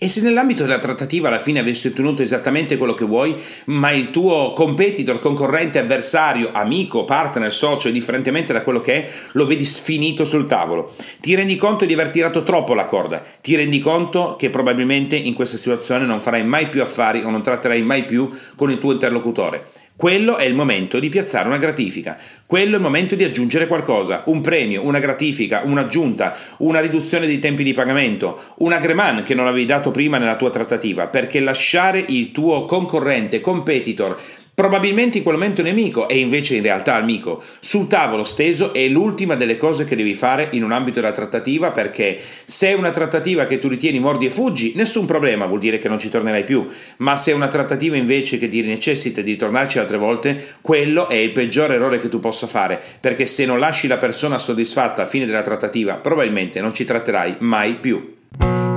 E se nell'ambito della trattativa alla fine avessi ottenuto esattamente quello che vuoi, ma il tuo competitor, concorrente, avversario, amico, partner, socio, differentemente da quello che è, lo vedi sfinito sul tavolo, ti rendi conto di aver tirato troppo la corda, ti rendi conto che probabilmente in questa situazione non farai mai più affari o non tratterai mai più con il tuo interlocutore. Quello è il momento di piazzare una gratifica, quello è il momento di aggiungere qualcosa, un premio, una gratifica, un'aggiunta, una riduzione dei tempi di pagamento, un agreement che non avevi dato prima nella tua trattativa, perché lasciare il tuo concorrente, competitor, Probabilmente in quel momento nemico e invece in realtà amico. Sul tavolo steso è l'ultima delle cose che devi fare in un ambito della trattativa perché se è una trattativa che tu ritieni mordi e fuggi, nessun problema, vuol dire che non ci tornerai più. Ma se è una trattativa invece che ti necessita di tornarci altre volte, quello è il peggior errore che tu possa fare perché se non lasci la persona soddisfatta a fine della trattativa, probabilmente non ci tratterai mai più.